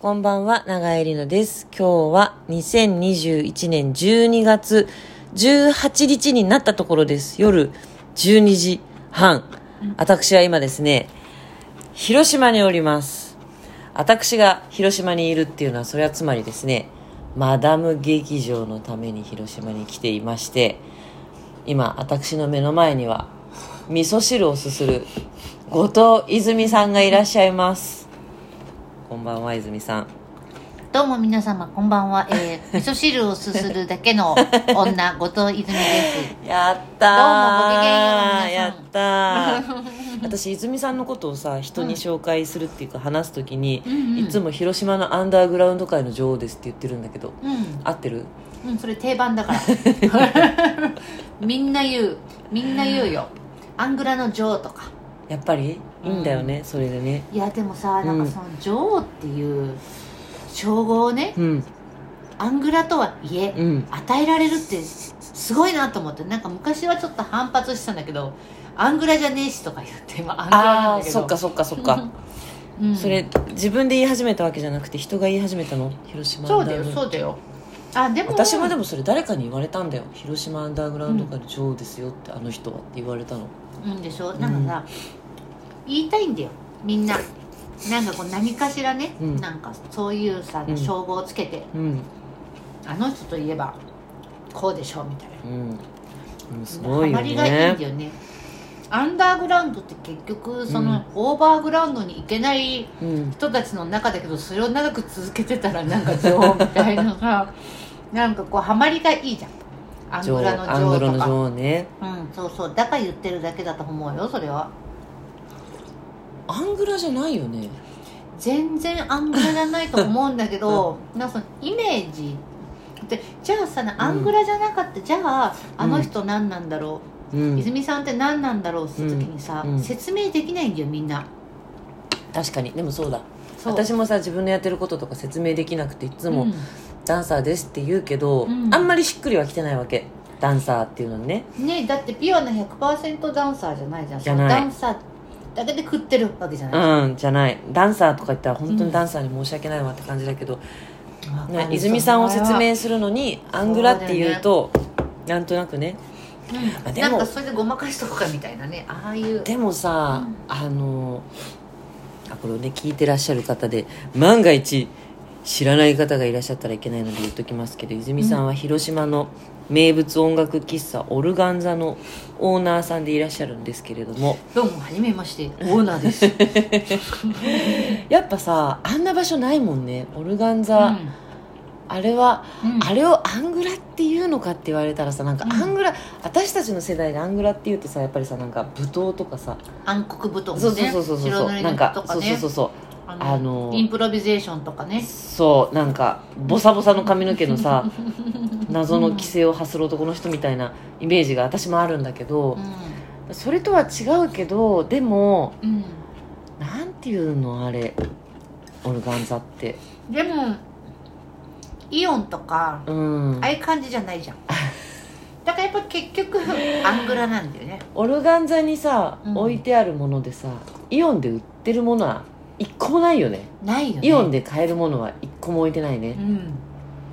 こんばんは、長江里乃です。今日は2021年12月18日になったところです。夜12時半。私は今ですね、広島におります。私が広島にいるっていうのは、それはつまりですね、マダム劇場のために広島に来ていまして、今、私の目の前には、味噌汁をすする後藤泉さんがいらっしゃいます。こんばんは、泉さん。どうも皆様こんばんは、えー、味噌汁をすするだけの女後藤泉です。やったー。どうもごきげんようやったー。私泉さんのことをさ人に紹介するっていうか話す時に、うんうん。いつも広島のアンダーグラウンド界の女王ですって言ってるんだけどうん。合ってる？うんそれ定番だから。みんな言う。みんな言うよ。アングラの女王とか。やっぱり？いいんだよね、それでね。いやでもさなんかその女王っていう称号をねうん。アングラとはいえ、うん。与えられるってすごいなと思って。なんか昔はちょっと反発してたんだけどアングラじゃねえしとか言って今アングラなああんだけど。そっかそっかそっか、うん。それ自分で言い始めたわけじゃなくて人が言い始めたの？広島そうだよそうだよ。あでも私もでもそれ誰かに言われたんだよ。広島アンダーグラウンド界の女王ですよって、あの人はって言われたの。うんでしょ？なんかさ、言いたいんだよ。みんな。なんかこう何かしらね、うん。なんかそういうさうん。称号をつけて、うん。あの人といえばこうでしょうみたいうん。うんすなごいよハマりがいいんねだよね。アンダーグラウンドって結局その、オーバーグラウンドに行けないうん。人たちの中だけどそれを長く続けてたらなんか女王みたいなさ なんかこうハマりがいいじゃん。アングラのアング王とか女王ね。うんそうそう。だから言ってるだけだと思うよそれはアングラじゃないよね。全然アングラじゃないと思うんだけど、なんかそのイメージ。でじゃあさアングラじゃなかった、じゃああの人何なんだろう、うん。泉さんって何なんだろうって時にさ、うん。うん説明できないんだよみんな。確かに。でもそうだ。私もさ自分のやってることとか説明できなくていつもうん。ダンサーですって言うけど、うん。あんまりしっくりはきてないわけ。ダンサーっていうのにね。ねだってピュアな100%ダンサーじゃないじゃん。じゃない。ダンサーだけで食ってるわけじゃない、うんじゃない。ダンサーとか言ったら本当にダンサーに申し訳ないわって感じだけど、ね泉さんを説明するのにアングラっていうとなんとなくね。うん。あでもなんかそれでごまかしとくかみたいなね。ああいう。でもさ、うん。あのあこれをね聞いてらっしゃる方で万が一知らない方がいらっしゃったらいけないので言っときますけど泉さんは広島の名物音楽喫茶オルガンザのオーナーさんでいらっしゃるんですけれども。どうもはじめまして。オーナーです、やっぱさあんな場所ないもんね。オルガンザ、あれは、うん。あれをアングラっていうのかって言われたらさなんかうん。アングラ、私たちの世代でアングラっていうとさやっぱりさなんか舞踏とかさ、暗黒舞踏もね。そうそうそうそうそう。白塗りのなんかそうとかねそうそうそう。ああのインプロビゼーションとかね。そうなんかボサボサの髪の毛のさ 謎の規制を発する男の人みたいなイメージが私もあるんだけどう、それとは違うけどでもん、うん。なんていうのあれオルガンザって。でもイオンとかうん。ああいう感じじゃないじゃん。だからやっぱ結局 アングラなんだよね。オルガンザにさ、うん。置いてあるものでさイオンで売ってるものは一個もないよね。ないよね。イオンで買えるものは一個も置いてないね、うん。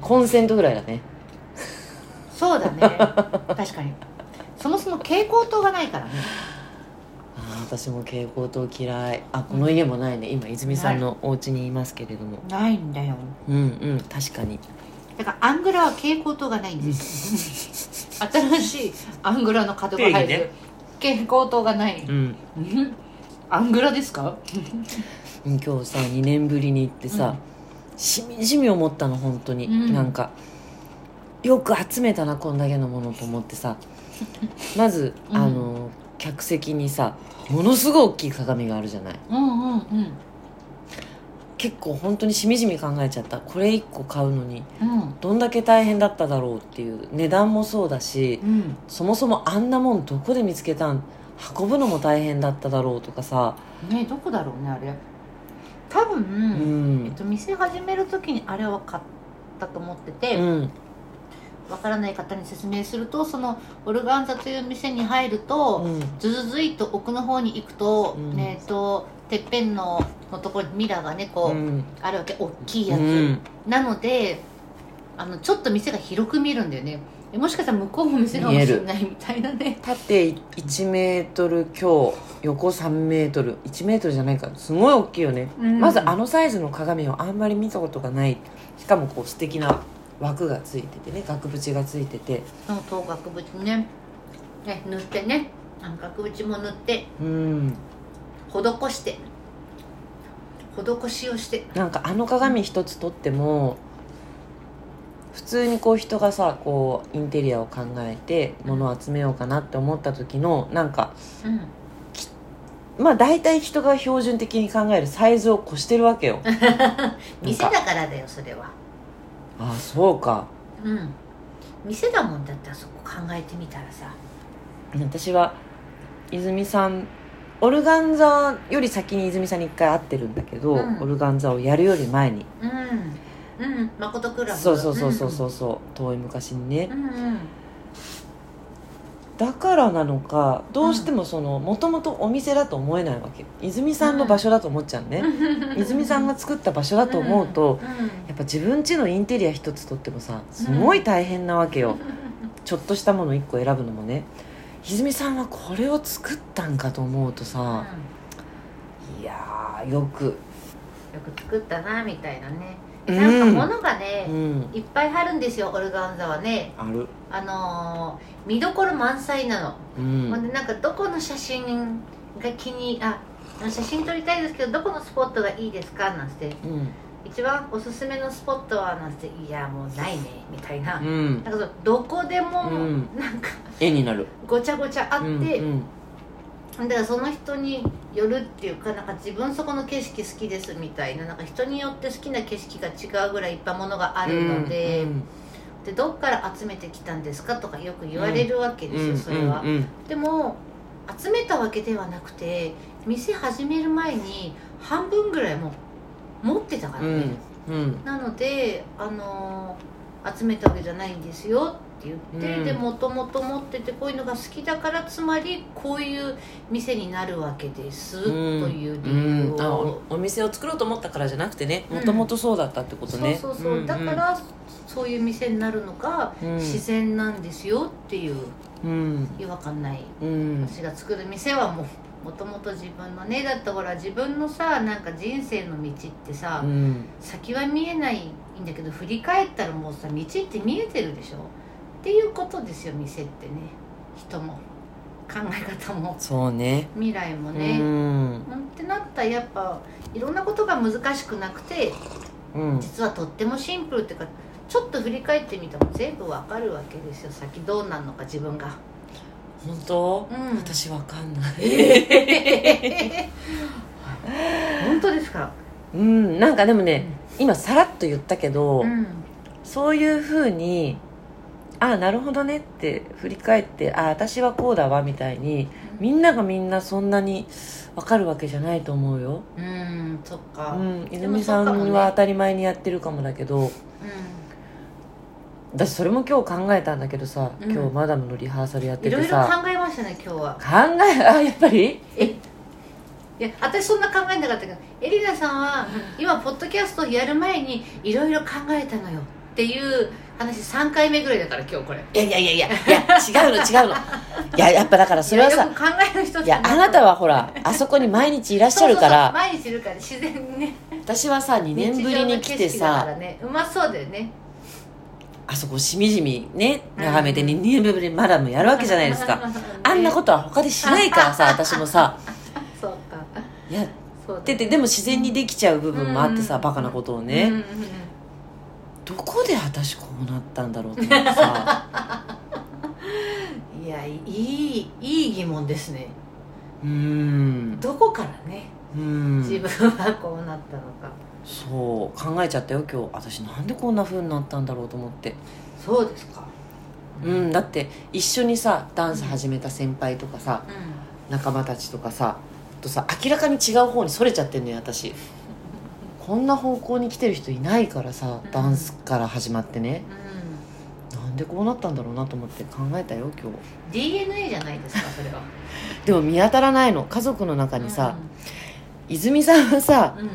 コンセントぐらいだねそうだね。確かに。そもそも蛍光灯がないからね。あー私も蛍光灯嫌い。あこの家もないね。今泉さんのお家にいますけれども。ないんだよ。うんうん確かに。だからアングラは蛍光灯がないんです。新しいアングラの角が入る、定義ね。蛍光灯がない、うん、う んアングラですか？うん今日さ2年ぶりに行ってさ、しみじみ思ったの本当に、うん。なんかよく集めたなこんだけのものと思ってさ。まず、うん。あの客席にさものすごい大きい鏡があるじゃない。うんうんうん。結構本当にしみじみ考えちゃった。これ1個買うのにうん。どんだけ大変だっただろうっていう値段もそうだしうん。そもそもあんなもんどこで見つけたん？運ぶのも大変だっただろうとかさ。ねどこだろうねあれ。多分、うん。えっと、店始める時にあれは買ったと思ってて、うんわからない方に説明するとそのオルガンザという店に入ると、うん。ずずずいと奥の方に行くと,、うん。えっとてっぺんののところにミラーがねこう、うん。あるわけ。大きいやつ、うん。なのであのちょっと店が広く見えるんだよね。えもしかしたら向こうも店かもしれないみたいなね。縦1メートル強横3メートル。1メートルじゃないか。すごい大きいよね、うん。まずあのサイズの鏡をあんまり見たことがない。しかもこう素敵な枠がついててね額縁がついてて。その頭額縁ね。ね塗ってね。額縁も塗って。うん。施して。施しをして。なんかあの鏡一つとっても普通にこう人がさこうインテリアを考えて物を集めようかなって思った時のなんかうん。まあ大体人が標準的に考えるサイズを越してるわけよ。店だからだよそれはああそうか。うん。店だもんだってあそこ考えてみたらさ。私は泉さんオルガンザより先に泉さんに一回会ってるんだけど、うん。オルガンザをやるより前に。うん。うん。誠クラブ。そうそうそうそうそうそう。遠い昔にね。うんうんだからなのかどうしてもそのもともとお店だと思えないわけ泉さんの場所だと思っちゃうね、泉さんが作った場所だと思うと、うん。やっぱ自分家のインテリア一つとってもさすごい大変なわけよ、ちょっとしたもの一個選ぶのもね。泉さんはこれを作ったんかと思うとさ、いやーよく。よく作ったなみたいなね。うんなんか物がね、うん。いっぱいあるんですよオルガンザはね。ある。あのー見どころ満載なの、うん。ほんでなんかどこの写真が気にあ写真撮りたいですけどどこのスポットがいいですかなんて。うん。一番おすすめのスポットはなんていやもうないねみたいな、うん。なんかどこでもうん。なんか絵になる。ごちゃごちゃあって、うんだからその人によるっていうかなんか自分そこの景色好きですみたいななんか人によって好きな景色が違うぐらいいっぱいものがあるので,、うんでどっから集めてきたんですかとかよく言われるわけですよ、うんそれは、うんうん。でも集めたわけではなくて店始める前に半分ぐらいもう持ってたからね、うんうん。なのであのー集めたわけじゃないんですよって言って、うん。でもともと持っててこういうのが好きだからつまりこういう店になるわけです、という理由を。お、お店を作ろうと思ったからじゃなくてねうん。もともとそうだったってことね。そうそうそう、んだからそういう店になるのがうん。自然なんですよっていううん。違和感ない。うん。私が作る店はもうもともと自分のねだってほら自分のさなんか人生の道ってさ、うん。先は見えないんだけど振り返ったらもうさ道って見えてるでしょ？っていうことですよ店ってね。人も。考え方も。そうね。未来もうね、ん。うんってなったらやっぱいろんなことが難しくなくてうん。実はとってもシンプルっていうかちょっと振り返ってみたら全部わかるわけですよ先どうなるのか自分が。本当？うん。私わかんない。本当ですか？うん。なんかでもね今さらっと言ったけどうん。そういうふうにああなるほどねって振り返ってああ私はこうだわみたいにみんながみんなそんなに分かるわけじゃないと思うよ、うんそっか。うん、泉さんは当たり前にやってるかもだけどう私それも今日考えたんだけどさ、うん。今日マダムのリハーサルやっんいろいろててさ考えましたね今日は。考えあやっぱり？えいや私そんな考えなかったけどエリナさんは今ポッドキャストをやる前にいろいろ考えたのよっていう話3回目ぐらいだから今日これ。いやいやいやいやいや違うの違うの。いややっぱだからそれはいさやよく考える人いやあなたはほらあそこに毎日いらっしゃるから。毎日いるから自然にね。私はさ2年ぶりに来てさらね。うまそうだよね。あそこしみじみねうん眺めて2年ぶりにマダムやるわけじゃないですか。あんなこととは他でしないからさ 私もさ。そうか。やっててでも自然にできちゃう部分もあってさうんバカなことをうんねうんうんどこで私こうなったんだろうってさ。いやいいいい疑問ですね。うーん。どこからねうん。自分はこうなったのか、そう考えちゃったよ今日。私なんでこんな風になったんだろうと思って。そうですか。うんだって一緒にさダンス始めた先輩とかさう仲間たちとかさとさ明らかに違う方にそれちゃってんのよ私こんな方向に来てる人いないからさうん。ダンスから始まってね。ん、うん、なんでこうなったんだろうなと思って考えたよ今日。DNA じゃないですかそれは。でも見当たらないの。家族の中にさ、泉さんはさうん。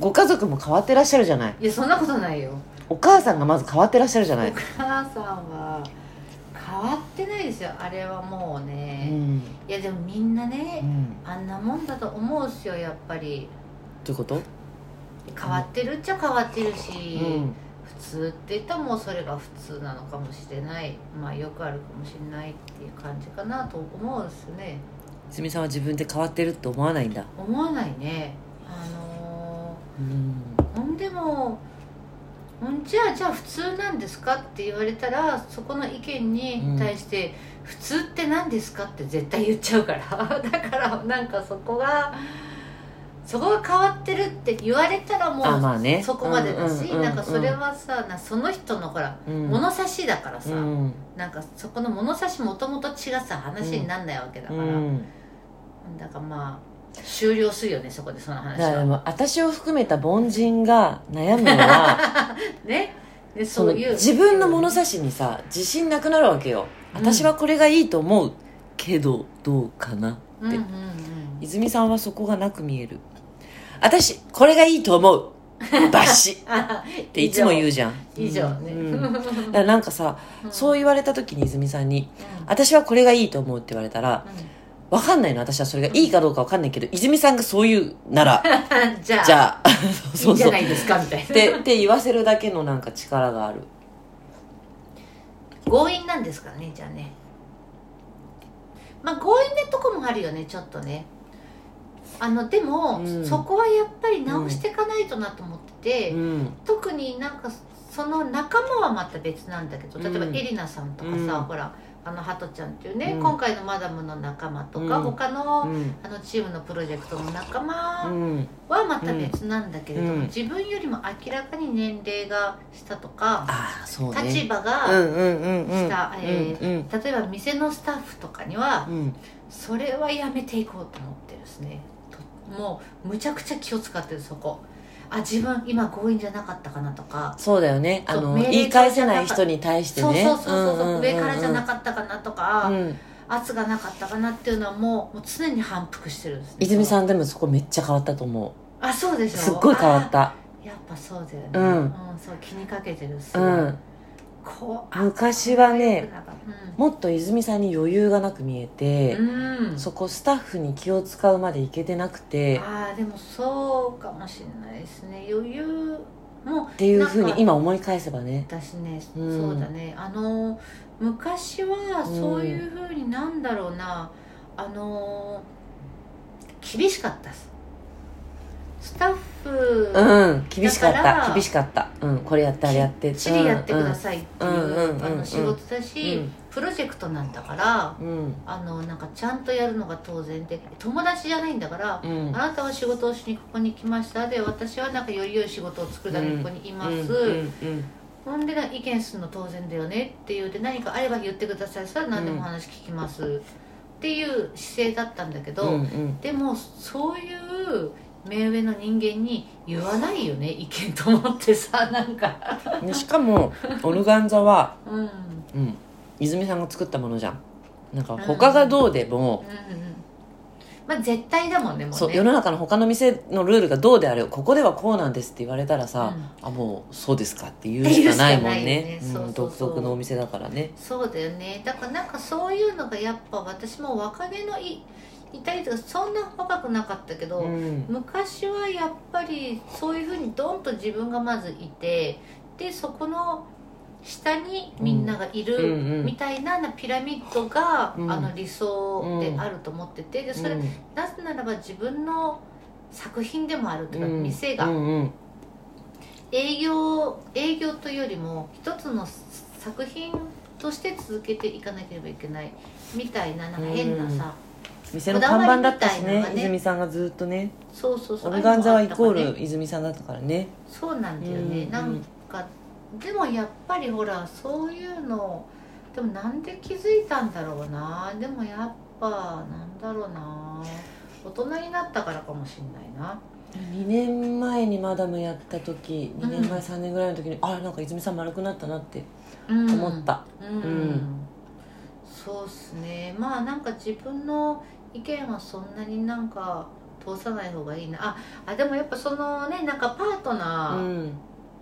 ご家族も変わってらっしゃるじゃない。いやそんなことないよ。お母さんがまず変わってらっしゃるじゃない。お母さんは変わってないですよ。あれはもううね、ん、いやでもみんなうね、ん、あんなもんだと思うっすよやっぱり。どういうこと？変わってるっちゃ変わってるし、うん。普通って言ったらもうそれが普通なのかもしれない。まあよくあるかもしれないっていう感じかなと思うんですね。泉さんは自分で変わってるって思わないんだ。思わないね。あのうん。ーほんでもじゃあじゃあ普通なんですかって言われたらそこの意見に対して、普通って何ですかって絶対言っちゃうから。だからなんかそこがそこが変わってるって言われたらもうあまあね。そこまでだし、うんうんなんかそれはさなその人のほら、うん。物差しだからさ、うん。なんかそこの物差しもともと違さ話になんないわけだから、うん。だからまあ終了するよねそこでその話は。も私を含めた凡人が悩むのは ね。でそういう。自分の物差しにさ自信なくなるわけよ。私はこれがいいと思うけどどうかなうんうんうん。泉さんはそこがなく見える私これがいいと思う。バシ。あっていつも言うじゃん。以上ね、うん。だからなんかさそう言われた時に泉さんにうん「私はこれがいいと思う」って言われたら分かんないの。私はそれがいいかどうか分かんないけど泉さんがそう言うならうん じゃあじゃあ。いいそうそうんじゃないですかみたいな。ってって言わせるだけのなんか力がある。強引なんですからねじゃあね。まあ強引なとこもあるよねちょっとねあのでも、うん。そこはやっぱり直していかないとなと思ってて、うん。特になんかその仲間はまた別なんだけど例えばうんエリナさんとかさ、うん。ほらあのハトちゃんっていうね、うん。今回のマダムの仲間とか、うん。他の,、うん。あのチームのプロジェクトの仲間うん。はまた別なんだけれども、うん。自分よりも明らかに年齢が下とか、立場うが、んうんうん。うんしたえ例えば店のスタッフとかには、うん。それはやめていこうと思ってるですね。ともうむちゃくちゃ気を使ってるそこ。あ自分今強引じゃなかったかなとか。そうだよね。あの言い返せない人に対してね。そうそうそうそう,、んんんん。上からじゃなかったかなとか、うん。圧がなかったかなっていうのはもうもう常に反復してるんですね。泉さんでもそこめっちゃ変わったと思あそうでしょう。すっごい変わった。あやっぱそうだよね。うん。そう気にかけてるすごい、うん昔はねうもっと泉さんに余裕がなく見えて、ん、うん、そこスタッフに気を使うまでいけてなくてああでもそうかもしれないですね。余裕もっていうふうに今思い返せばね。私ね、うん。そうだね。あの昔はそういうふうになんだろうな、あの厳しかったですスタッフうん厳しかった厳しかった。うんこれやってあれやって。きっちりやってくださいっていうあの仕事だし、うんプロジェクトなんだからうん。あのなんかちゃんとやるのが当然で友達じゃないんだから、うん。あなたは仕事をしにここに来ましたで私はなんかより良い仕事を作るためにここにいます、ほんでな意見するの当然だよねっていうで何かあれば言ってくださいそれは何でもお話聞きます、っていう姿勢だったんだけど、うんうん。でもそういう目上の人間に言わないよね意見と思ってさ なんか。でしかもオルガンザは、うん。うん。うん、泉さんが作ったものじゃん。なんか他がどうでも、うんまあ絶対だもんねもうね。そう世の中の他の店のルールがどうであれここではこうなんですって言われたらさ、あもうそうですかって言うしかないもんね。独特のお店だからね。そうだよね。だからなんかそういうのがやっぱ私も若気のいいたりとかそんな若くなかったけど、うん。昔はやっぱりそういうふうにドンと自分がまずいてでそこの下にみんながいるんみたいなピラミッドが、うん。あの理想であると思っててでそれ、うん。なぜならば自分の作品でもあるというか、うん店が、営業営業というよりも一つの作品として続けていかなければいけないみたいななんか変なさ、店の看板だったしねね。泉さんがずっとね。そうそうそうオルガンザはイコール泉さんだったからね。そうなんだよね、うん。なんかでもやっぱりほらそういうのでもなんで気づいたんだろうな。でもやっぱなんだろうな。大人になったからかもしんないな。2年前にマダムやった時2年前、うん3年ぐらいの時にあなんか泉さん丸くなったなってうん。思った、うん、うん。そうっすね。まあなんか自分の意見はそんなになんか通さない方がいいな。ああでもやっぱそのねなんかパートうナーん。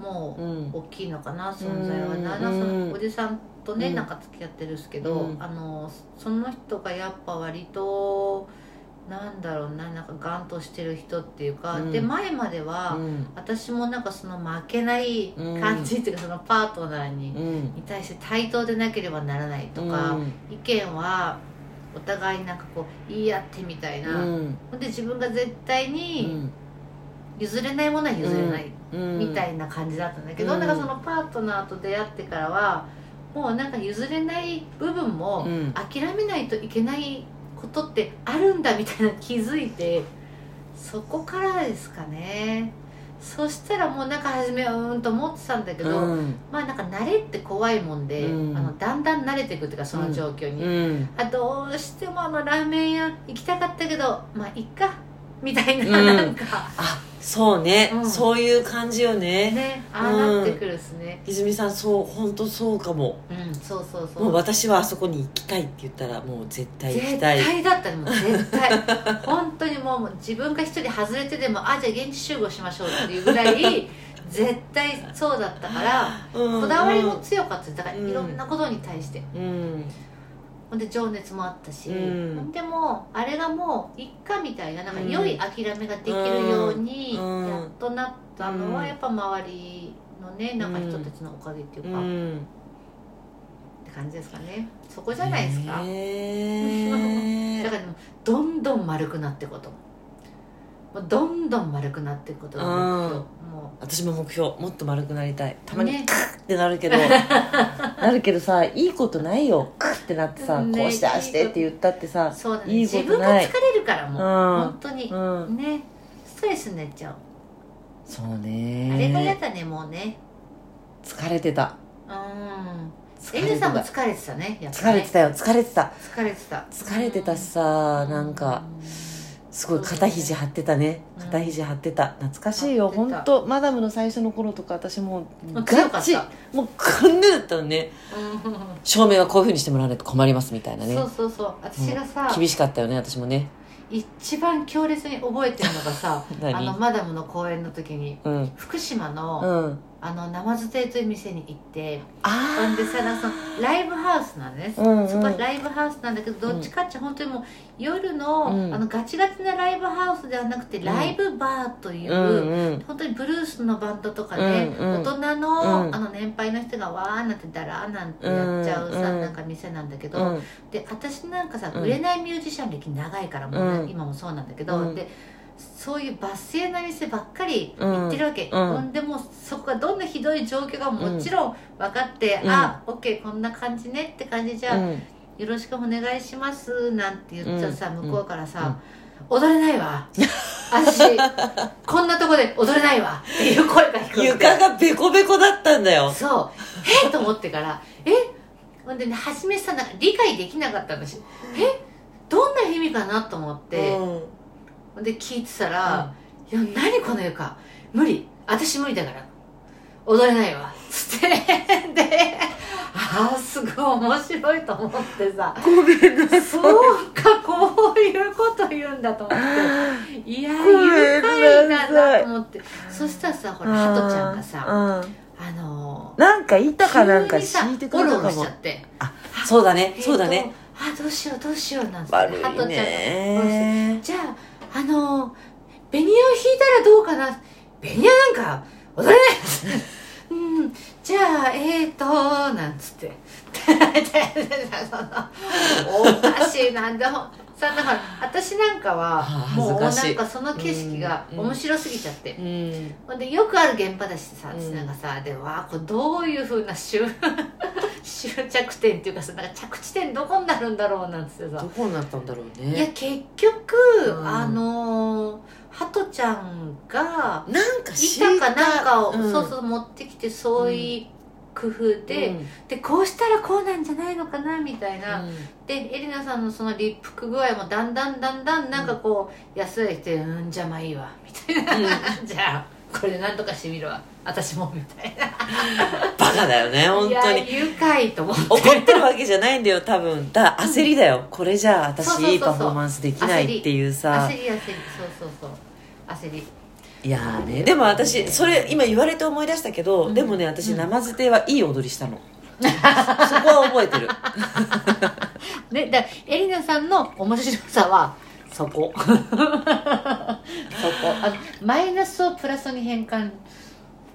もうん。大きいのかな存在は。な,、うんのおじさんとね、うん。なんか付き合ってるんですけど、うん。あのその人がやっぱ割となんだろうななんかガンとしてる人っていうか、うん。で前までは、うん。私もなんかその負けない感じっていうか、そのパートナーに,、うん。に対して対等でなければならないとか、うん。意見はお互いになんかこう言い合ってみたいな、うん。ほんで自分が絶対うにん。譲れないものは譲れない、うん。みたいな感じだったんだけど、うん。なんかそのパートナーと出会ってからはもうなんか譲れない部分もうん。諦めないといけないことってあるんだみたいな気づいてそこからですかねそしたらもうなんか初めはうーんと思ってたんだけど、うん。まあなんか慣れって怖いもんで、うん。あのだんだん慣れていくっていうかその状況に、うん。あどうしてもあのラーメン屋行きたかったけどまあいっか。みたいな、うん。なんか。あそうね、うん。そういう感じよね。ね。ああなってくるですね。泉さんそう本当そうかも。うん、そうそうそう。もう私はあそこに行きたいって言ったらもう絶対行き絶たい。対だったねもう絶対。本当にもう自分が一人外れてでもあじゃあ現地集合しましょうっていうぐらい 絶対そうだったからうん。こだわりも強かった。だからうんいろんなことに対して。うんほんで情熱もあったし、うん。でもうあれがもういっかみたいななんか良い諦めができるようにうん。やっとなったのはうん。やっぱ周りのねなんか人たちのおかげっていうか、っうん。て感じですかね。そこじゃないですか、へー。だからどんどん丸くなっていくこともうどんどん丸くなっていくことが目標。も私も目標。もっと丸くなりたい。たまにね。クッってなるけど、なるけどさいいことないよ。クッってなってさ、ねこうしてああしてって言ったってさうそうだね。いいこと自分がない疲れるからもう、うん。本当に、うん。ね。ストレスになっちゃう、そうね。あれが嫌だねもうね。疲れてた。うん。疲れてた。エルさんも疲れてたねやっぱね。疲れてたよ。疲れてた。疲れてた。疲れてたしさなんかすごい肩肘張ってたね。うん肩肘張ってた。懐かしいよ。本当マダムの最初の頃とか私もうガチ。もうこんなだったのね。うん。照明はこういうふうにしてもらわないと困りますみたいなね。そうそうそう。私がさ、厳しかったよね私もね。一番強烈に覚えてるのがさ 何？あのマダムの公演の時にうん。福島の、うんあのナマズ亭という店に行ってあほんでさそのライブハウスなんです、うんうん。そこはライブハウスなんだけどどっちかって本当にもう夜の,、うん。あのガチガチなライブハウスではなくて、ん。ライブバーという、うんうん。本当にブルースのバンドとかね、うんうん。大人の,、うん。あの年配の人がわーなんてだらーなんてやっちゃうさ、うんなんか店なんだけど、うん。で私なんかさうん売れないミュージシャン歴長いからもう今もそうなんだけど、うん。でそういう抜粋な店ばっかり行ってるわけ、うん。でもうそこがどんなひどい状況がもちろん分かって、うん。あオッケーこんな感じねって感じじゃあ、うん。よろしくお願いしますなんて言ったらさ、うん。向こうからさ、踊れないわ。私こんなとこで踊れないわ。っていう声が聞こえて。床がベコベコだったんだよ。そう。え？っ と思ってから。え？ほんでね初めさなんか理解できなかったんだし。え？どんな意味かなと思って、うんで聞いてたら「いや何この床。無理。私無理だから。踊れないわ」つって。でああすごい面白いと思ってさ。ごめんなさい。そうかこういうこと言うんだと思って。いや愉快だなさい。なと思って。そしたらさほらハトちゃんがさうん。あのーなんか板かなんか敷いてくれたオロオロしかもちゃって。あそうだねそうだね。あどうしようどうしようなんつって。悪いハトちゃんがねじゃああのベニヤを引いたらどうかな？ベニヤなんか踊れない。うん。じゃあえーとなんつって。おかしいな。んでもさだから私なんかはあもうなんかその景色がうん面白すぎちゃって、うん。ほんでよくある現場だしさ、うん。なんかさでわあこれどういうふうな終 終着点っていうかさなんか着地点どこになるんだろうなんつってさ。どこになったんだろういやね結局、うん。あのーハトちゃんがなんか板かなんかを、うん。そうそう持ってきてそういう工夫で、うん。でこうしたらこうなんじゃないのかなみたいな、うん。でエリナさんのその立腹具合もだんだんだんだんなんかこう安いして「うんじゃあまあいいわ」みたいな、じゃあこれでなんとかしてみるわ私もみたいな。バカだよね本いや当に。愉快と思って。怒ってるわけじゃないんだよ多分。だ焦りだよ。これじゃあ私いいパフォーマンスできないっていうさ。焦り焦り。そうそうそう。焦りいやーねでも私それ今言われて思い出したけど、うん。でもね私うん。生捨てはいい踊りしたの。そこは覚えてる。ねだエリナさんの面白さはそこ。そこ。あのマイナスをプラスに変換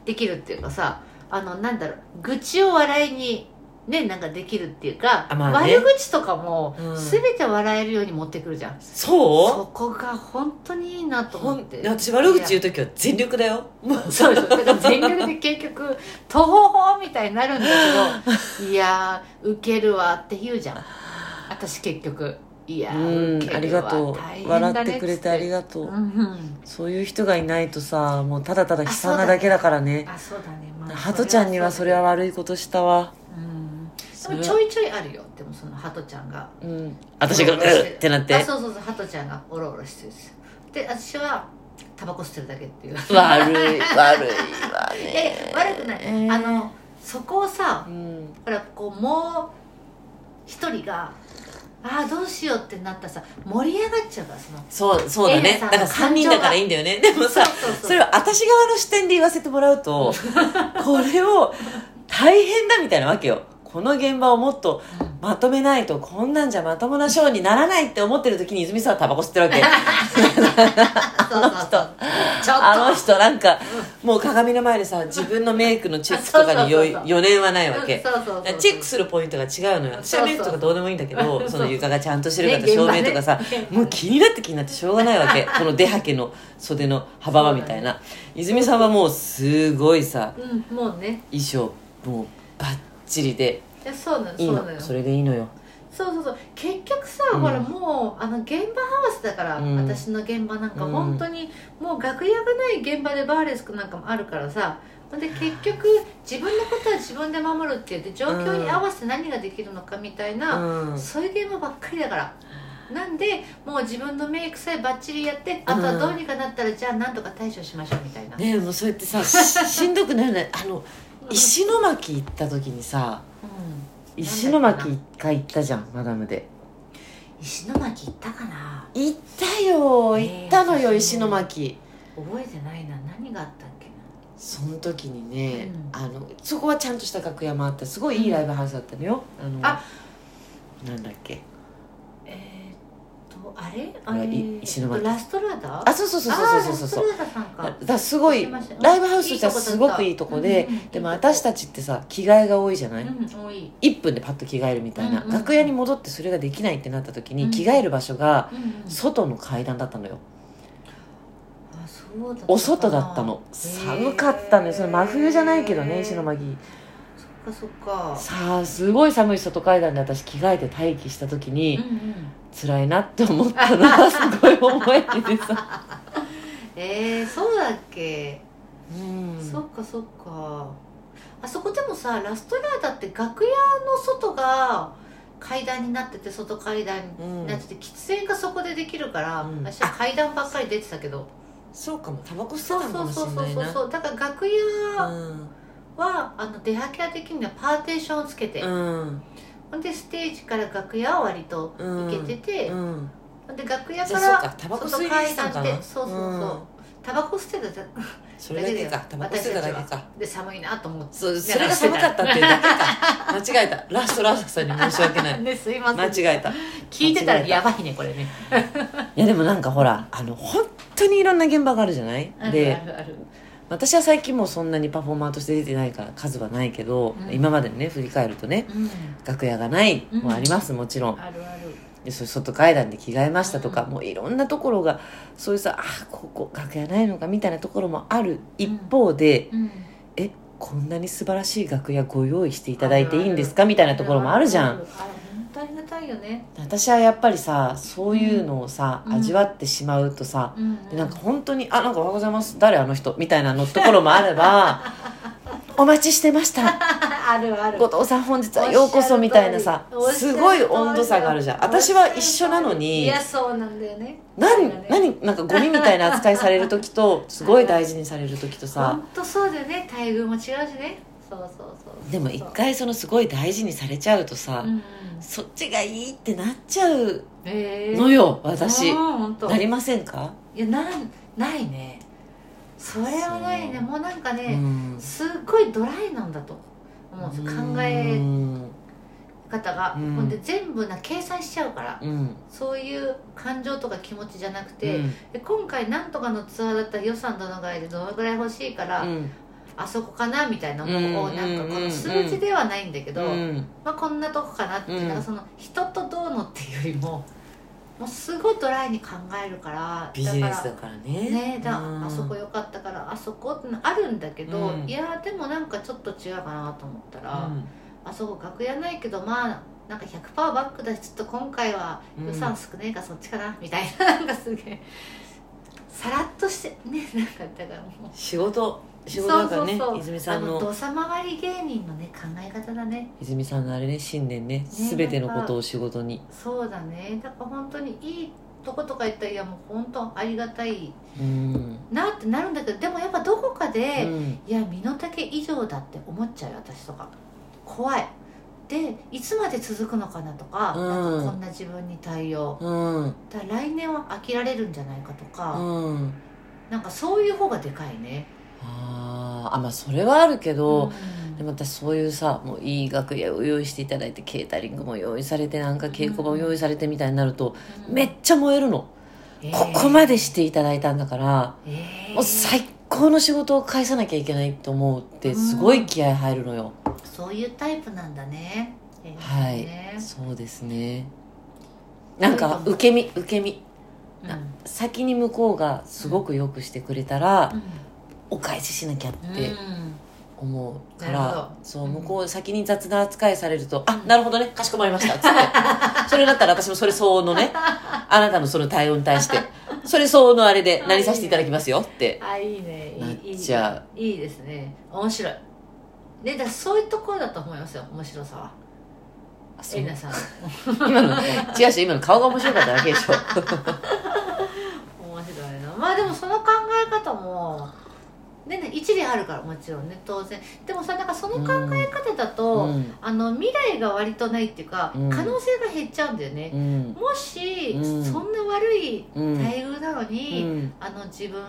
できるっていうかさあのなんだろう愚痴を笑いにねなんかできるっていうか、あまあね。悪口とかもうん。全て笑えるように持ってくるじゃん、そう？そこが本当にいいなと思って。私悪口言う時は全力だよ。もうそう。ですだから全力で結局「とほほ」みたいになるんだけど「いやーウケるわ」って言うじゃん。私結局「いやうーウケるわ。んありがとう。大変だね笑ってくれてありがとう、うんうん。そういう人がいないとさもうただただ悲惨なだけだからね。あそうだね、まあハトちゃんにはそれは悪いことしたわ。うんちょいちょいあるよ。でもそのハトちゃんが。うん。私がうっってなって。あそうそうそうハトちゃんが。オロオロしてるんです。よで私はタバコ吸ってるだけっていう。悪い悪いわいやい悪くない、えー。あのそこをさうん。ほらこうもう一人がああどうしようってなったらさ盛り上がっちゃうからそのそうそうだね。だから3人だからいいんだよね。でもさそれを私側の視点で言わせてもらうと これを大変だみたいなわけよこの現場をもっとまとめないとこんなんじゃまともなショーにならないって思ってる時に泉さんはタバコ吸ってるわけ。そうそう。そうちょっと。あの人なんかもう鏡の前でさ自分のメイクのチェックとかに余念はないわけ。チェックするポイントが違うのよ。私はメイクとかどうでもいいんだけどその床がちゃんとしてるかね。照明とかさもう気になって気になってしょうがないわけ。この出はけの袖の幅はみたいな。泉さんはもうすごいさうん。もうね。衣装もうバッチリで。そうなのいいそうなのそれでいいのよ。そうそうそう。結局さ、うん。ほらもうあの現場ハウスだから、うん。私の現場なんかうん。本当にもう楽屋がない現場でバーレスクなんかもあるからさほんで結局自分のことは自分で守るって言って状況に合わせて何ができるのかみたいな、うん。そういう現場ばっかりだから。なんでもう自分のメイクさえバッチリやってあとはどうにかなったらじゃあなんとか対処しましょうみたいな、ねえもうそうやってさし しんどくなるね。あの石巻行った時にさうん。石巻一回行ったじゃんマダムで。石巻行ったかな。行ったよえー行ったのよ石巻。覚えてないな。何があったっけな。その時にね、うん。あのそこはちゃんとした楽屋もあってすごいいいライブハウスだったのよ。あのあ。なんだっけとあれ？あれい石巻。ラストラダ？あそうそうそうそうそうそうそう。だすごいライブハウスとしてはすごくいいとこでうんうんうんでも私たちってさ着替えが多いじゃない、うん多い。1分でパッと着替えるみたいな、うんうん楽屋に戻ってそれができないってなった時うんに着替える場所が外の階段だったのよ。お外だったの。寒かったのよ。真冬じゃないけどね石巻そっかそっか。さあすごい寒い外階段で私着替えて待機した時うんにうん。辛いなって思ったのがすごい思えててさ、えー、そうだっけ、うん、そっかそっか。あそこでもさラストラダって楽屋の外が階段になってて外階段になってて、喫煙がそこでできるから、うん。私は階段ばっかり出てたけど。そうかも。タバコ吸そうってたのかそうそうそうもしれないなそう。だから楽屋うんは、あの出はけは的にはパーテーションをつけて、うん。ほんでステージから楽屋は割とうん行けてて、うん。ほん。で楽屋から外階段でそうそうそう、うん。タバコ捨てただそれだけか。タバコ吸ってただけか。で寒いなと思って。そうそれが寒かったっていうだけか間違えたラストラストさんに申し訳ない。ねすいません。間違えた。い聞いてたらやばいねこれね。やでもなんかほらあの本当にいろんな現場があるじゃない？あるであるある私は最近もうそんなにパフォーマーとして出てないから数はないけど、うん。今までね振り返るとねうん。楽屋がないもあります、もちろん。あるある。でそ外階段で着替えましたとか、うん。もういろんなところがそういうさあここ楽屋ないのかみたいなところもある。一方で、うん。えこんなに素晴らしい楽屋ご用意していただいていいんですかみたいなところもあるじゃん。あるいよね。私はやっぱりさそういうのをさ、うん。味わってしまうとさ、うん。でなんか本当に「あなんかおはようございます。誰あの人」みたいなのところもあれば「お待ちしてました。あるある。後藤さん本日はようこそみたいなさすごい温度差があるじゃん。私は一緒なのいにやそうなんだよね。何ね。何なんかゴミみたいな扱いされる時と すごい大事にされる時とさ。本当そうだよね。待遇も違うしね。そうそうそうそう。でも一回そのすごい大事にされちゃうとさ、うんそっちがいいってなっちゃうえのよ私。本当。なりませんか、いやなんないね。それはないね。もうなんかうね、ん、すっごいドライなんだと思う。ん。です考えうん方が、うん。ほんで全部な計算しちゃうから。うん。そういう感情とか気持ちじゃなくて、うん。で今回なんとかのツアーだったら予算どのぐらいでどのぐらい欲しいから、うんあそこかなみたいなのを、うんなんかこうんの数字ではないんだけど、うん。まあ、こんなとこかなっていう、うん。なんかその人とどうのっていうよりももうすごいドライに考えるからビジネスだだかからね。らねだ、うん。あそこ良かったからあそこってのあるんだけど、うん。いやでもなんかちょっと違うかなと思ったら、うん。あそこ楽屋ないけどまあなんか100%バックだしちょっと今回は予算少ねえからそっちかな、みたいな なんかすげえさらっとしてねなんかだからもう。仕事仕事だからねそうそうそう。泉さんの。あの土佐回り芸人のね考え方だね。泉さんのあれね信念ね。全てのことを仕事に。そうだね。だから本当にいいとことか言ったらいやもう本当ありがたい。うん、なってなるんだけどでもやっぱどこかで、うん。いや身の丈以上だって思っちゃうよ私とか。怖い。でいつまで続くのかなとか,、うん。なんかこんな自分に対応。うん。だから来年は飽きられるんじゃないかとか、うん。なんかそういう方がでかいねあーあまあそれはあるけど、うん。でも私そういうさもういい楽屋を用意していただいてケータリングも用意されてなんか稽古場も用意されてみたいになると、うん。めっちゃ燃えるの、えー。ここまでしていただいたんだから、えー。もう最高の仕事を返さなきゃいけないと思うってすごい気合入るのよ、そういうタイプなんだね、えーはい、ねそうですね。なんか受け身受け身。うん。な先に向こうがすごくよくしてくれたら、うんお返ししなきゃってうん。思うからなるほど、そううん。向こう先に雑な扱いされると「あなるほどねかしこまりました」っつって。それだったら私もそれ相応のねあなたのその対応に対してそれ相応のあれで何させていただきますよって。あいいね。なっいいいいちゃいいですね。面白い。ねだそういうところだと思いますよ面白さは。エリナさん。今の違うし今の顔が面白かっただけでしょ。面白いな。まあでもその考え方もねね一理あるからもちろんね当然。でもさなんかその考え方だと、うん。あの未来が割とないっていうか、うん。可能性が減っちゃうんだよね、うん。もし、うん。そんな悪いうん待遇なのうに、ん。あの自分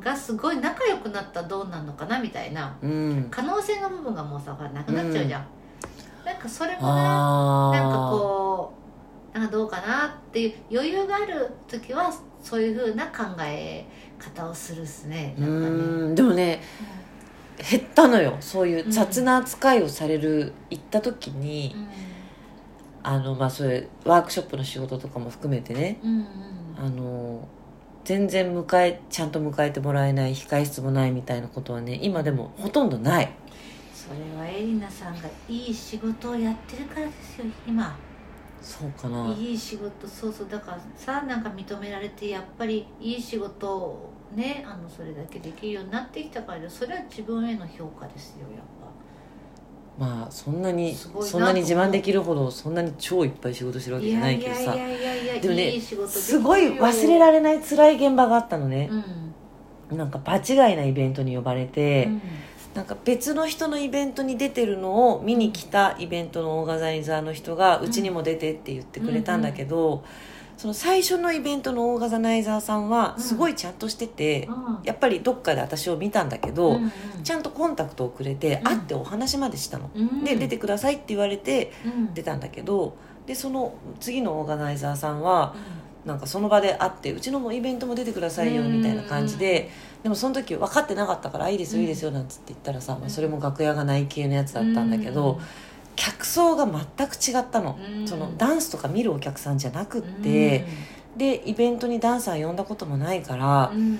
がすごい仲良くなったらどうなるのかなみたいなうん。可能性の部分がもうさなくなっちゃうじゃん、なんかそれもなあなんかこうなんかどうかなっていう余裕がある時はそういうふうな考え方をするっすねうなん。かね。んでもね減ったのよ。そういう雑な扱いをされる行った時に、あのまあそれワークショップの仕事とかも含めてね。うんうん。あの全然迎えちゃんと迎えてもらえない控室もないみたいなことはね今でもほとんどない。それはエリナさんがいい仕事をやってるからですよ今。そうかな。いい仕事そうそう。だからさなんか認められてやっぱりいい仕事をねあのそれだけできるようになってきたからそれは自分への評価ですよやっまあそんなにそんなに自慢できるほどそんなに超いっぱい仕事してるわぱけじゃないいけどさ。でもねすごい忘れられない辛い現場があったのね。う、ん。なんか場違いなイベントに呼ばれて、うん。なんか別の人のイベントに出てるのを見に来たイベントのオーガナイザーの人がうちにも出てって言ってくれたんだけど、その最初のイベントのオーガナイザーさんはすごいちゃんとしてて、うん。やっぱりどっかで私を見たんだけど、うんちゃんとコンタクトをくれて、うん会ってお話までしたの。うん。で出てくださいって言われてうん。出たんだけどでその次のオーガナイザーさんはなんかその場で会ってうちのイベントも出てくださいよみたいな感じででもその時分かってなかったから「いいですよいいですよ」なんつって言ったらさ、まあ、それも楽屋がない系のやつだったんだけど、客層が全く違ったの,、うん。そのダンスとか見るお客さんじゃなくって、でイベントにダンサー呼んだこともないから、うん。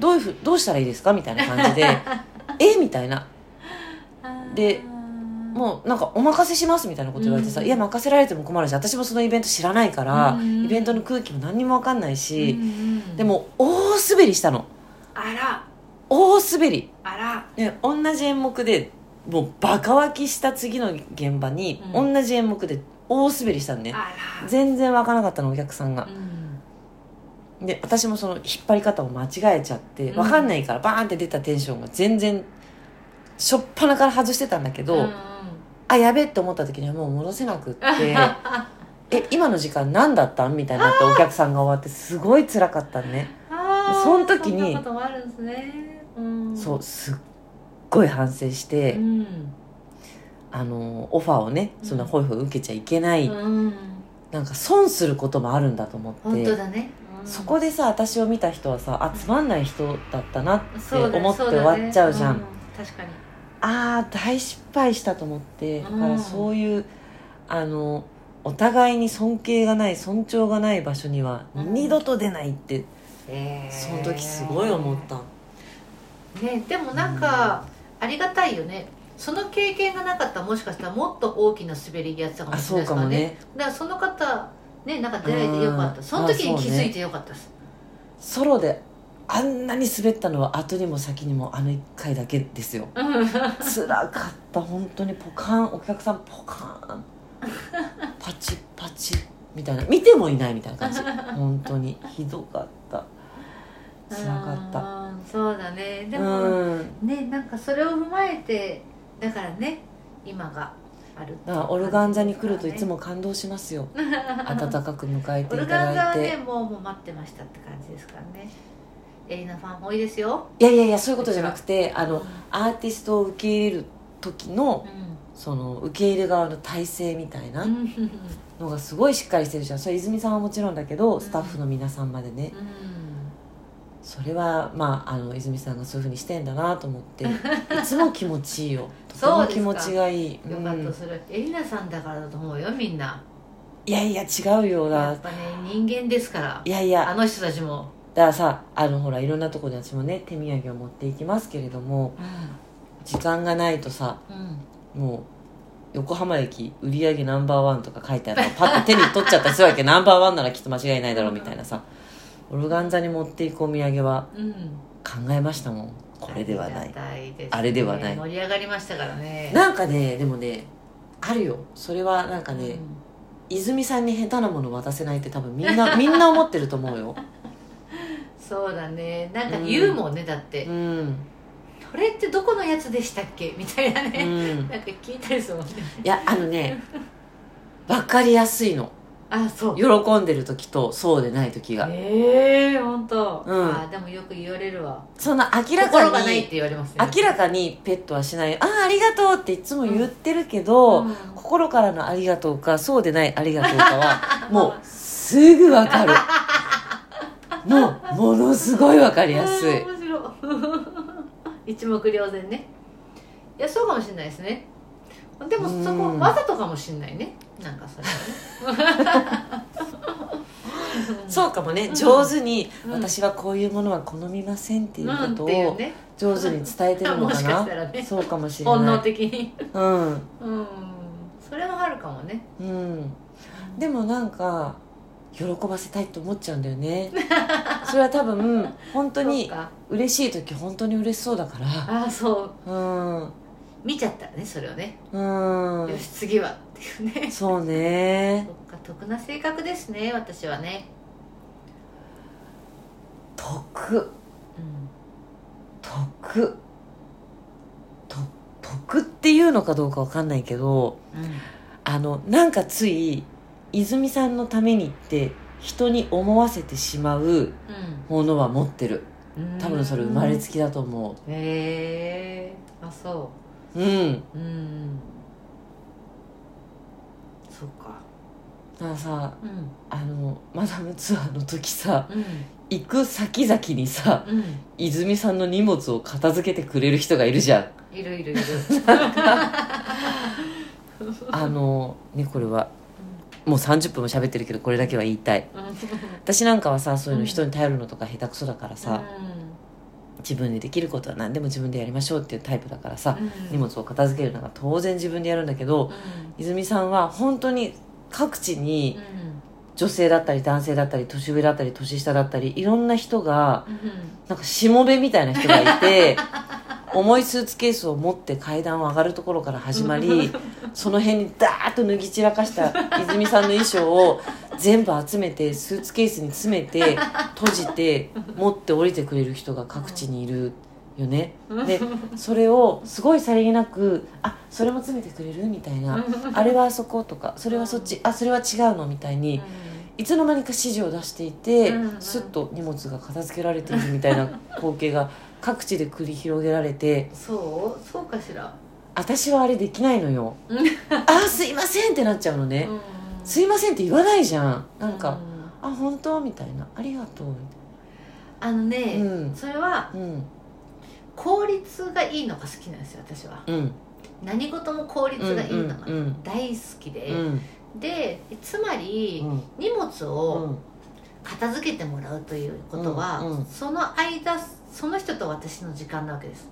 どういうふうどうしたらいいですか？みたいな感じで「え？みたいな。でもうなんかお任せしますみたいなこと言われてさ、うん。いや任せられても困るし私もそのイベント知らないから、うん。イベントの空気も何にも分かんないし、うんうんでも大滑りしたの。あら。大滑り。あら。で同じ演目でもうバカ湧きした次の現場に、う同じ演目で大滑りしたのね。あら。全然湧かなかったのお客さんが。う、ん。で私もその引っ張り方を間違えちゃってうん。分かんないからバーンって出たテンションが全然しょっぱなから外してたんだけど、うん。あやべって思った時にはもう戻せなくって え今の時間何だったんみたいになってお客さんが終わってすごい辛かったね。その時にそんなこともあるんですね、うん、そうすっごい反省して、うん。あのオファーをねそん。なホイホイ受けちゃいけない、うん、なんか損することもあるんだと思って。本当だね、うん。そこでさ私を見た人はさあつまんない人だったなって思って終わっちゃうじゃん。そだね。うん。確かに。ああ大失敗したと思って。だからうんそういうあのお互いに尊敬がない尊重がない場所にはうん。二度と出ないって、えー。その時すごい思った。ねでもなんか、ありがたいよね。その経験がなかったらもしかしたらもっと大きな滑りやってたかもあしれそないうですからね。ね。だからその方ねなんか出会えてよかっうん。たその時に気づいてよかったです、ソロであんなに滑ったのは後にも先にもあの1回だけですよ。辛かった。本当にポカン。お客さんポカン。パチパチみたいな。見てもいないみたいな感じ。本当に。ひどかった辛かった。うんそうだね。でうも、ん。ねなんかそれを踏まえてだからね今がある。だからオルガン座に来るといつも感動しますよ。温かく迎えていオルガン座ただはいねてもうもう待ってましたって感じですからね。エリナファン多いですよ。いやいやいやそういうことじゃなくてあのうん。アーティストを受け入れる時のうん。その受け入れ側の体制みたいなうん。のがすごいしっかりしてるじゃん。それ泉さんはもちろんだけどスタッフの皆さんまでねそれはまああの泉さんがそういうふうにしてんだなと思って いつも気持ちいいよ。とても気持ちがいい。よかっうん。たそれエリナさんだからだと思うよみんな。いやいや違うよだやっぱね人間ですからいやいや。あの人たちも。だからさあのほらいろんなところで私もね手土産を持っていきますけれども時間がないとさうん。もう横浜駅売り上げナンバーワンとか書いてあるのパッと手に取っちゃったりするわけナンバーワンならきっと間違いないだろうみたいなさオルガン座に持っていくお土産はうん。考えましたもん。これではない。ね。あれではない。盛り上がりましたからね。なんかねでもねあるよ。それはなんかね、泉さんに下手なもの渡せないって多分みんな みんな思ってると思うよ。そうだね。なんか言うもんね、だって。うん、これってどこのやつでしたっけ？みたいなうね、ん、なんか聞いたりするもんね。いやあのね分かりやすいのあそう。喜んでる時とそうでない時が。ええー、本当。うん。あでもよく言われるわ。そんな明ら心かにがないって言われますね。明らかにペットはしない。ああありがとうっていつも言ってるけど、うん。心からのありがとうかそうでないありがとうかは もうすぐ分かる。もうものすごい分かりやすい。面白い。一目瞭然ね。いやそうかもしれないですねでもそこうんわざとかもしれないね。なんかそれはね。そうかもね。ん。上手に、うん。私はこういうものは好みませんっていううんことを上手に伝えてるのかな。そうかもしれない。本能的に。うん。うん。それはあるかもね。うん。でもなんか喜ばせたいと思っちゃうんだよね。それは多分本当に嬉しい時本当に嬉しそうだから。ああそう。うん見ちゃったらねそれをね、うん。よし次はっていうね。そうね。そっか得な性格ですね私はね。得。うん。得。と得っていうのかどうかわかんないけどあのなんかつい泉さんのためにって人に思わせてしまうものは持ってる。うん多分それ生まれつきだと思へえあそううん。ううん。そっか。だからさうん。あのマダムツアーの時さうん。行く先々にさうん。泉さんの荷物を片付けてくれる人がいるじゃん。いるいるいる。あのねこれはもう30分も喋ってるけどこれだけは言いたい。私なんかはさそういうの人に頼るのとか下手くそだからさ、自分でできることは何でも自分でやりましょうっていうタイプだからさ、荷物を片付けるのが当然自分でやるんだけど、泉さんは本当に各地に女性だったり男性だったり年上だったり年下だったりいろんな人がなんかしもべみたいな人がいて 重いスーツケースを持って階段を上がるところから始まり その辺にダーッと脱ぎ散らかした泉さんの衣装を全部集めてスーツケースに詰めて 閉じて持って降りてくれる人が各地にいるよね。でそれをすごいさりげなく「あそれも詰めてくれる?」みたいな「あれはあそこ」とか「それはそっちあそれは違うの」みたいにいつの間にか指示を出していてうん。うんスッと荷物が片付けられているみたいな 光景が各地で繰り広げられてそう？そうかしら。私はあれできないのよ。あすいませんってなっちゃうのね、うんすいませんって言わないじゃん。なんか、うん。あ本当？みたいな。ありがとう。みあのね、たいなうん。それはうん。効率がいいのが好きなんですよ私は。うん。何事も効率がいいのが大好きで、うん。でつまり、うん。荷物うをん片付けてもらうということは、その間その人と私の時間なわけです。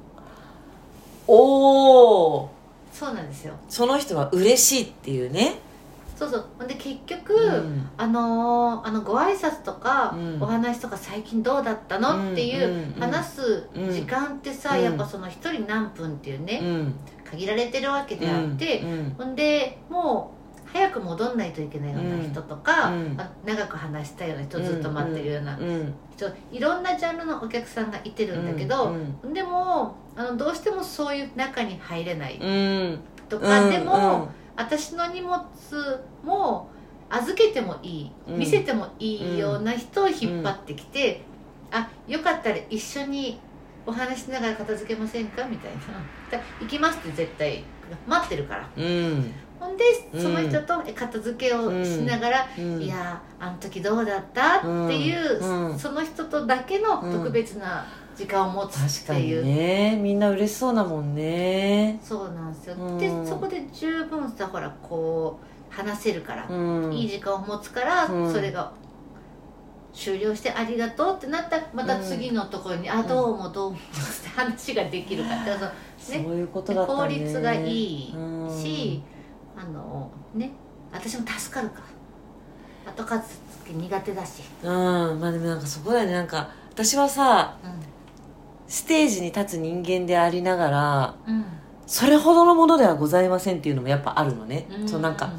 おおそうなんですよ。その人は嬉しいっていうねそうそう。ほんで結局、うん。あのーあのご挨拶とか、うん。お話とか最近どうだったの、っていううんうん。話す時間ってさ、うん。やっぱその一人何分っていうね、うん。限られてるわけであって、うん。ほんでもう早く戻んないといけないような人とか、うん。あ長く話したいような人ずっと待ってるようなうん。人、いろんなジャンルのお客さんがいてるんだけど、うん。でもあのどうしてもそういう中に入れないうん。とか、うん。でも、私の荷物も預けてもいい、うん。見せてもいいような人を引っ張ってきて、あよかったら一緒にお話しながら片付けませんか？みたいな。だ 行きますって絶対。待ってるから。うん。ほんでうんその人と片付けをしながら、うん。いやーあの時どうだった？っていう、うん。その人とだけの特別な時間を持つっていう、にね。みんな嬉しそうだもんね。そうなんですよ、うん。でそこで十分さほらこう話せるから、うん。いい時間を持つから、うん。それが終了してありがとうってなったらまた次のところに「あどうもどうも」って話ができるからだからそそういうことだったね。効率がいいうん。し、あのね私も助かるから。後片付け苦手だし、うん。まあでもなんかそこだよね。なんか私はさうステージに立つ人間でありながらんうん、それほどのものではございませんっていうのもやっぱあるのね、うそうなんか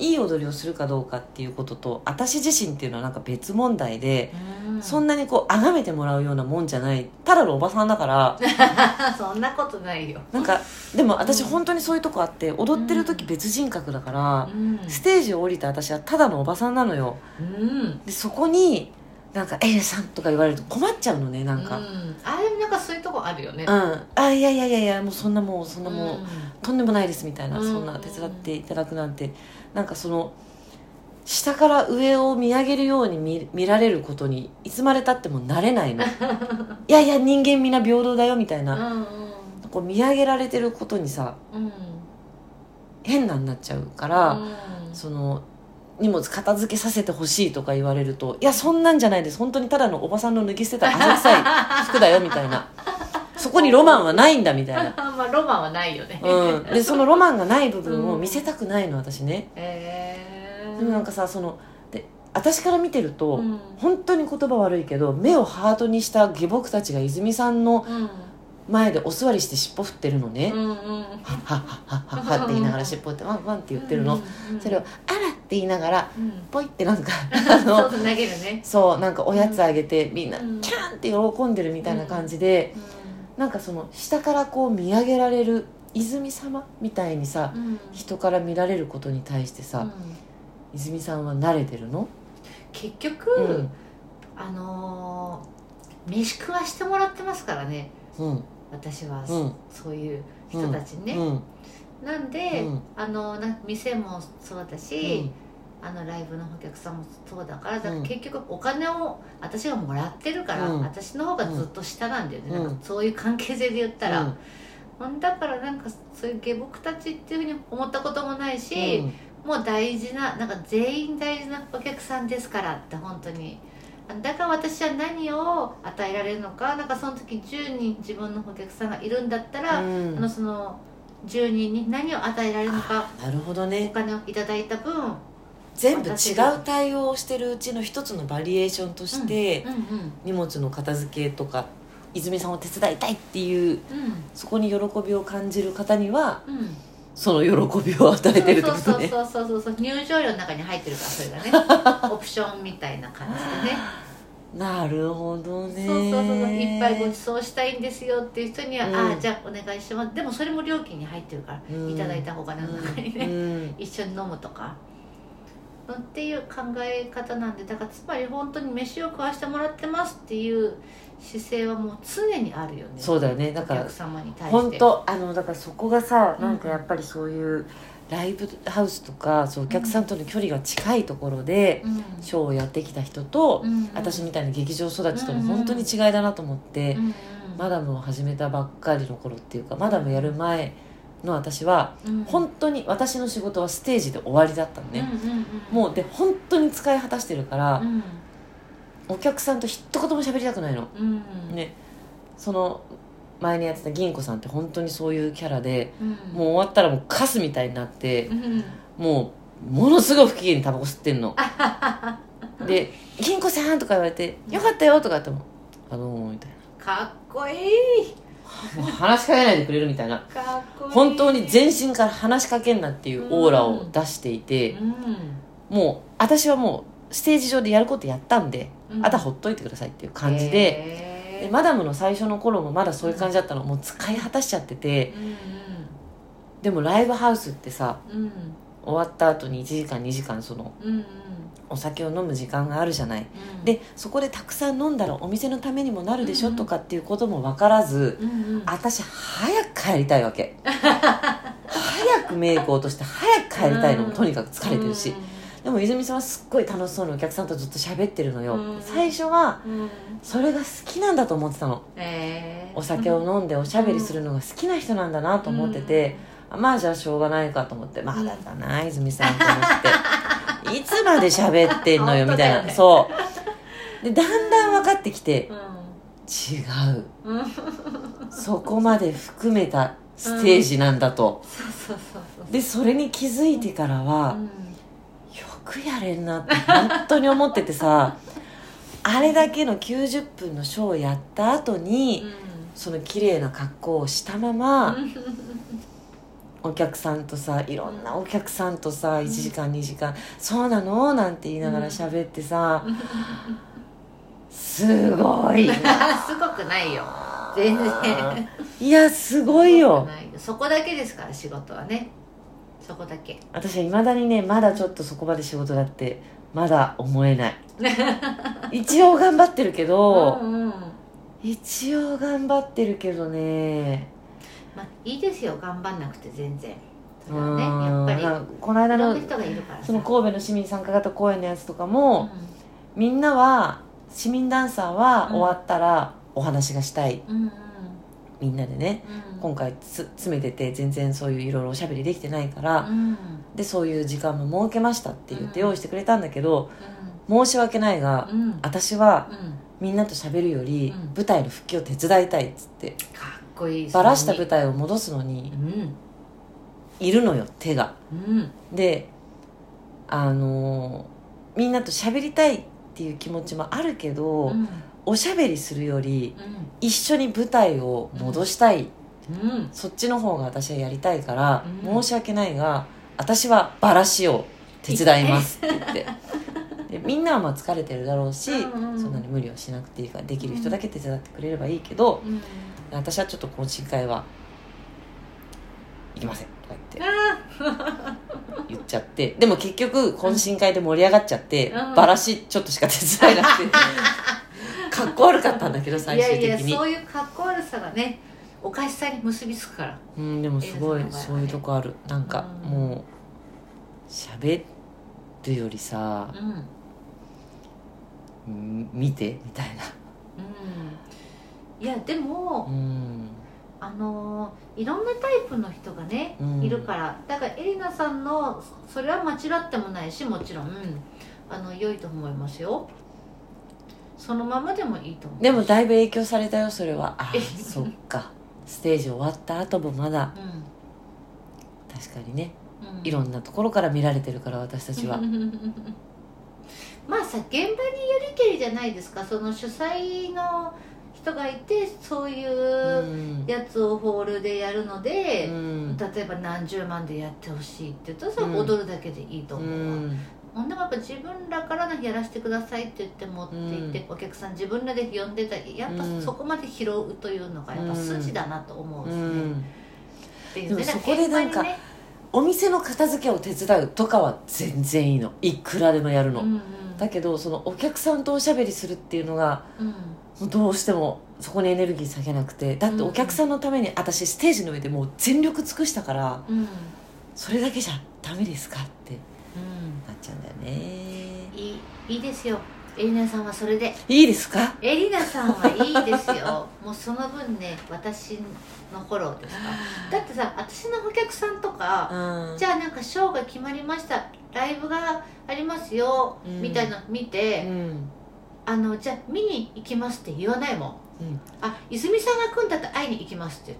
いい踊りをするかどうかっていうことと私自身っていうのはなんか別問題で、うん。そんなにこう崇めてもらうようなもんじゃない。ただのおばさんだから。そんなことないよ、なんかでも私うん本当にそういうとこあって踊ってる時別人格だからう、ん。ステージを降りた私はただのおばさんなのよ。うん。でそこになんか「エイさん」とか言われると困っちゃうのねなんか、うん。うん、あでもなんかそういうとこあるよね。あいやいやいやいやもうそんなもうそんなもう、うん。とんでもないですみたいな、うん。そんな手伝っていただくなんて。なんかその下から上を見上げるように見見られることにいつまでたってもなれないの。いやいや人間みんな平等だよみたいな、うんこう見上げられてることにさうんうん。変なになっちゃうから、うん。その荷物片付けさせてほしいとか言われるといやそんなんじゃないです。本当にただのおばさんの脱ぎ捨てた汗臭い服だよみたいな。そこにロマンはないんだみたいな、まあロマンはないよね、うん、でそのロマンがない部分を見せたくないの私ね。えー、でもなんかさそので私から見てると、うん。本当に言葉悪いけど目をハートにした下僕たちが泉さんのうん前でお座りして尻尾振ってるのね、うんうん。はっはっはっはっはって言いながら尻尾振ってワンワンって言ってるの、うんそれを「あら」って言いながらうん。ポイってなんか あのそう投げるね。そうなんかおやつあげてみん。なうんキャンって喜んでるみたいな感じで、なんかその下からこう見上げられる泉様みたいにさうん。うん人から見られることに対してさ、うん。泉さんは慣れてるの？結局、うん。あのー飯食わしてもらってますからね。うん私は、うん。そういう人たちにね、うん。なんで、うん。あのな店もそうだし、あのライブのお客さんもそうだからだからうん。結局お金を私がもらってるから、うん。私の方がずっと下なんだよね、うん。なんかそういう関係性で言ったら、だからなんかそういう下僕たちっていうふうに思ったこともないし、うん。もう大事ななんか全員大事なお客さんですからって本当にだから私は何を与えられるのかなんかその時10人自分のお客さんがいるんだったら、うん。あのその10人に何を与えられるのかなるほどおね金をいただいた分全部違う対応をしてるうちの一つのバリエーションとして、うんうん。荷物の片付けとか泉さんを手伝いたいっていううん。そこに喜びを感じる方にはうんその喜びを与えてるってことね。そうそうそうそうそう入場料の中に入ってるからそれがねオプションみたいな感じでねなるほどねそうそうそういっぱいご馳走したいんですよっていう人には、うんああじゃあお願いしますでもそれも料金に入ってるから、うんいただいたお金の中にね、うん一緒に飲むとかっていう考え方なんでだからつまり本当に飯を食わしてもらってますっていう姿勢はもう常にあるよね。そうだよね。だからお客様に対して。本当あのだからそこがさうんなんかやっぱりそういうライブハウスとかそうお客さんとの距離が近いところでうん。ショーをやってきた人とうん。私みたいな劇場育ちとのうん本当に違いだなと思ってうんうん。マダムを始めたばっかりの頃っていうかマダムやる前の私はうん。本当に私の仕事はステージで終わりだったのね。うんうんうん。もうで本当に使い果たしてるからうんお客さんと一言も喋りたくないの。うん。ね。その前にやってた銀子さんって本当にそういうキャラでうん。もう終わったらもうカスみたいになってうん。もうものすごい不機嫌にタバコ吸ってんの。で「銀子さん」とか言われて「よかったよ」とか言っても「あのー」みたいかっこいい。なもう話しかけないでくれるみたいな。本当に全身から話しかけんなっていうオーラを出していてうん。もう私はもうステージ上でやることやったんでうん。あとはほっといてくださいっていう感じででマダムの最初の頃もまだそういう感じだったの。もう使い果たしちゃってて。でもライブハウスってさうん。うん終わった後に1時間2時間そのうんうん。お酒を飲む時間があるじゃない。うん。でそこでたくさん飲んだらお店のためにもなるでしょ、うんとかっていうことも分からずうんうん。私早く帰りたいわけ。早くメイクを落として早く帰りたいのもとにかく疲れてるし、でも泉さんはすっごい楽しそうにお客さんとずっと喋ってるのよ、うん。最初はうん。うんそれが好きなんだと思ってたの。えー。お酒を飲んでおしゃべりするのが好きな人なんだなと思ってて、あまあじゃあしょうがないかと思ってまだだな泉さんと思って。いつまで喋ってんのよみたいな、ねそう。でだんだん分かってきてう違う。んうん。そこまで含めたステージなんだと、でそれに気づいてからは、うん。よくやれんなって本当に思っててさあれだけの90分のショーをやった後に、その綺麗な格好をしたまま、お客さんとさいろんなお客さんとさ1時間2時間「そうなの?」なんて言いながら喋ってさ、すごい。な すごくないよ。全然。いやすごいよ。そこだけですから仕事はねそこだけ。私はいまだにねまだちょっとそこまで仕事だってまだ思えない。一応頑張ってるけど、うんうん。一応頑張ってるけどね。まあいいですよ。頑張んなくて全然。それはうんねやっぱり。この間のその神戸の市民参加型公演のやつとかも、みんなは市民ダンサーはうん終わったらお話がしたい、うんうん。みんなでね。うん今回つ詰めてて全然そういういろいろおしゃべりできてないから、うん。でそういう時間も設けましたって言ってうん用意してくれたんだけど、申し訳ないが、私はうん。みんなと喋るより、うん。舞台の復帰を手伝いたいっつってかっこいいバラした舞台台を戻すのにうんいるのよ手が。うん。であのーみんなと喋りたいっていう気持ちもあるけど、うん。おしゃべりするよりう一緒に舞台を戻したい、んうん。そっちの方が私はやりたいから、うん。申し訳ないが私はバラしを手伝いますって言って。でみんなはまあ疲れてるだろうし、うんうんそんなに無理はしなくていいからできる人だけ手伝ってくれればいいけど、うん。私はちょっと懇親会は行きませんとか言って。あ言っちゃって。でも結局懇親会で盛り上がっちゃって、うん。バラしちょっとしか手伝えなくて。かっこ悪かったんだけどー最いやい終的にやそういうかっこ悪さがねおかしさに結びつくから。うんでもすごいそういうとこある。なんかうん。もう喋るよりさうんうん見てみたいな。うん。いやでもうん。あのーいろんなタイプの人がね、うん。いるから。だからエリナさんのそれは間違ってもないしもちろん。あの良いと思いますよ。そのままでもいいと思う。でもだいぶ影響されたよそれは。あえそっかステージ終わった後もまだうん。確かにねうん。いろんなところから見られてるから私たちは。まあさ現場によりけりじゃないですか。その主催の人がいてそういううん。やつをホールでやるので、うん。例えば何十万でやってほしいって言ったらうん。踊るだけでいいとう思うわ、んほんでもやっぱ自分らからのやらせてくださいって言って持っていて、お客さん自分らで呼んでたりやっぱうん。そこまで拾うというのがやっぱ筋だなと思うしね、うん。っていうね。でもそこでなんかね。お店の片付けを手伝うとかは全然いいの。いくらでもやるの、うんうん。だけどそのお客さんとおしゃべりするっていうのがうん。どうしてもそこにエネルギー割けなくて。だってお客さんのために私ステージの上でもう全力尽くしたからうん。それだけじゃダメですかって。うんなっちゃうんだよね。いいいいですよ。エリナさんはそれで。いいですか？エリナさんはいいですよ。もうその分ね私のフォローですか？だってさ私のお客さんとか、うん。じゃあなんかショーが決まりました。ライブがありますよ、うん。みたいなの見て、うん。あのじゃあ見に行きますって言わないもん。うん。あ泉さんが来んだったら会いに行きますって。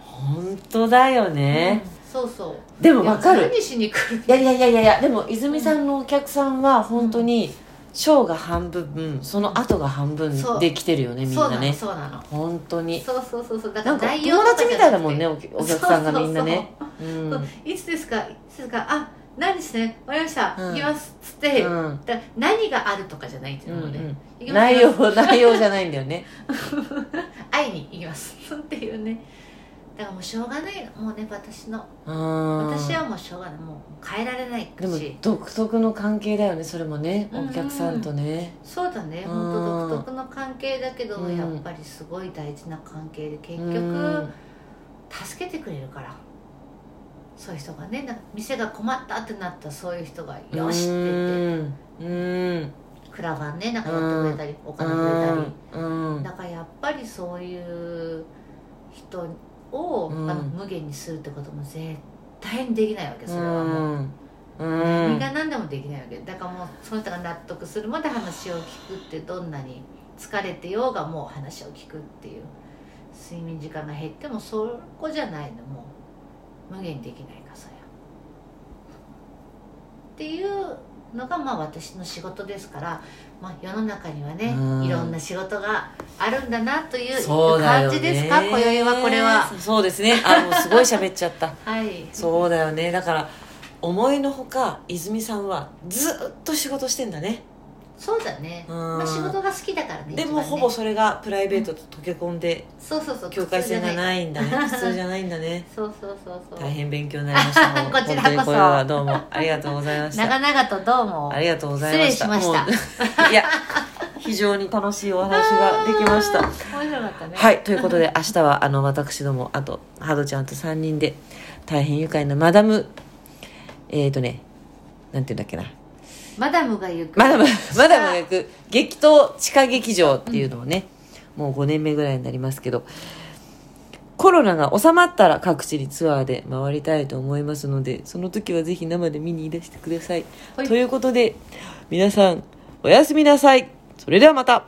本当だよね、うんそうそう。でも分かる。いや何しに来る。いやいやいやいやいやでも泉さんのお客さんは本当にショーが半分その後が半分できてるよねみんそうなねそうなの。本当に。そうそうそうそう。だか内容友達みたいだもんねとお客さんがみんなね。いつですか？いつですか？あ何ですねわかりました、うん。行きます。っつって、うん。だ何があるとかじゃないっていうのね、うん。行きます。内容内容じゃないんだよね。会いに行きます。っていうねだからもうしょうがないのもうね私の。うん私はもうしょうがないもう変えられないでもし独特の関係だよねそれもねうんうんお客さんとね。そうだねうん。本当独特の関係だけど、うん。やっぱりすごい大事な関係で結う局ん。助けてくれるから。そういう人がね店が困ったってなったそういう人が「よし」って言って。うん。うん。クランねなんかやってくれたり、お金くれたり、うん。だからやっぱりそういう人を、うん。あの無限にするってことも絶対にできないわけそれはもう、うん。何が何でもできないわけだからもうその人が納得するまで話を聞くってどん。なに疲れてようがもう話を聞くっていう睡眠時間が減ってもそこじゃないのもう無限にできないかそれはっていうのがまあ私の仕事ですから、まあ、世の中にはねうん。いろんな仕事があるんだなという感じですか？今宵はこれは。そうですね。あもうすごい喋っちゃった。はい。そうだよね。だから思いのほか泉さんはずっと仕事してんだねそうだね、うん。まあ、仕事が好きだからねで一番ね。もほぼそれがプライベートと溶け込んでそうそうそう境界線がないんだね。普通じゃない。んだね。そうそうそうそう。大変勉強になりました。もう こちらこそ。本当にこれはどうも。ありがとうございました。長々とどうも。ありがとうございました。失礼しました。いや非常に楽しいお話ができました。面白かったね。はいということで明日はあの私どもあとハドちゃんと3人で大変愉快なマダムえっ、ー、とねなんていうんだっけなマダムが行く。マダムマダムが行く。激闘地下劇場っていうのをね、もう5年目ぐらいになりますけどコロナが収まったら各地にツアーで回りたいと思いますのでその時はぜひ生で見にいらしてください、はい。ということで皆さんおやすみなさい。それではまた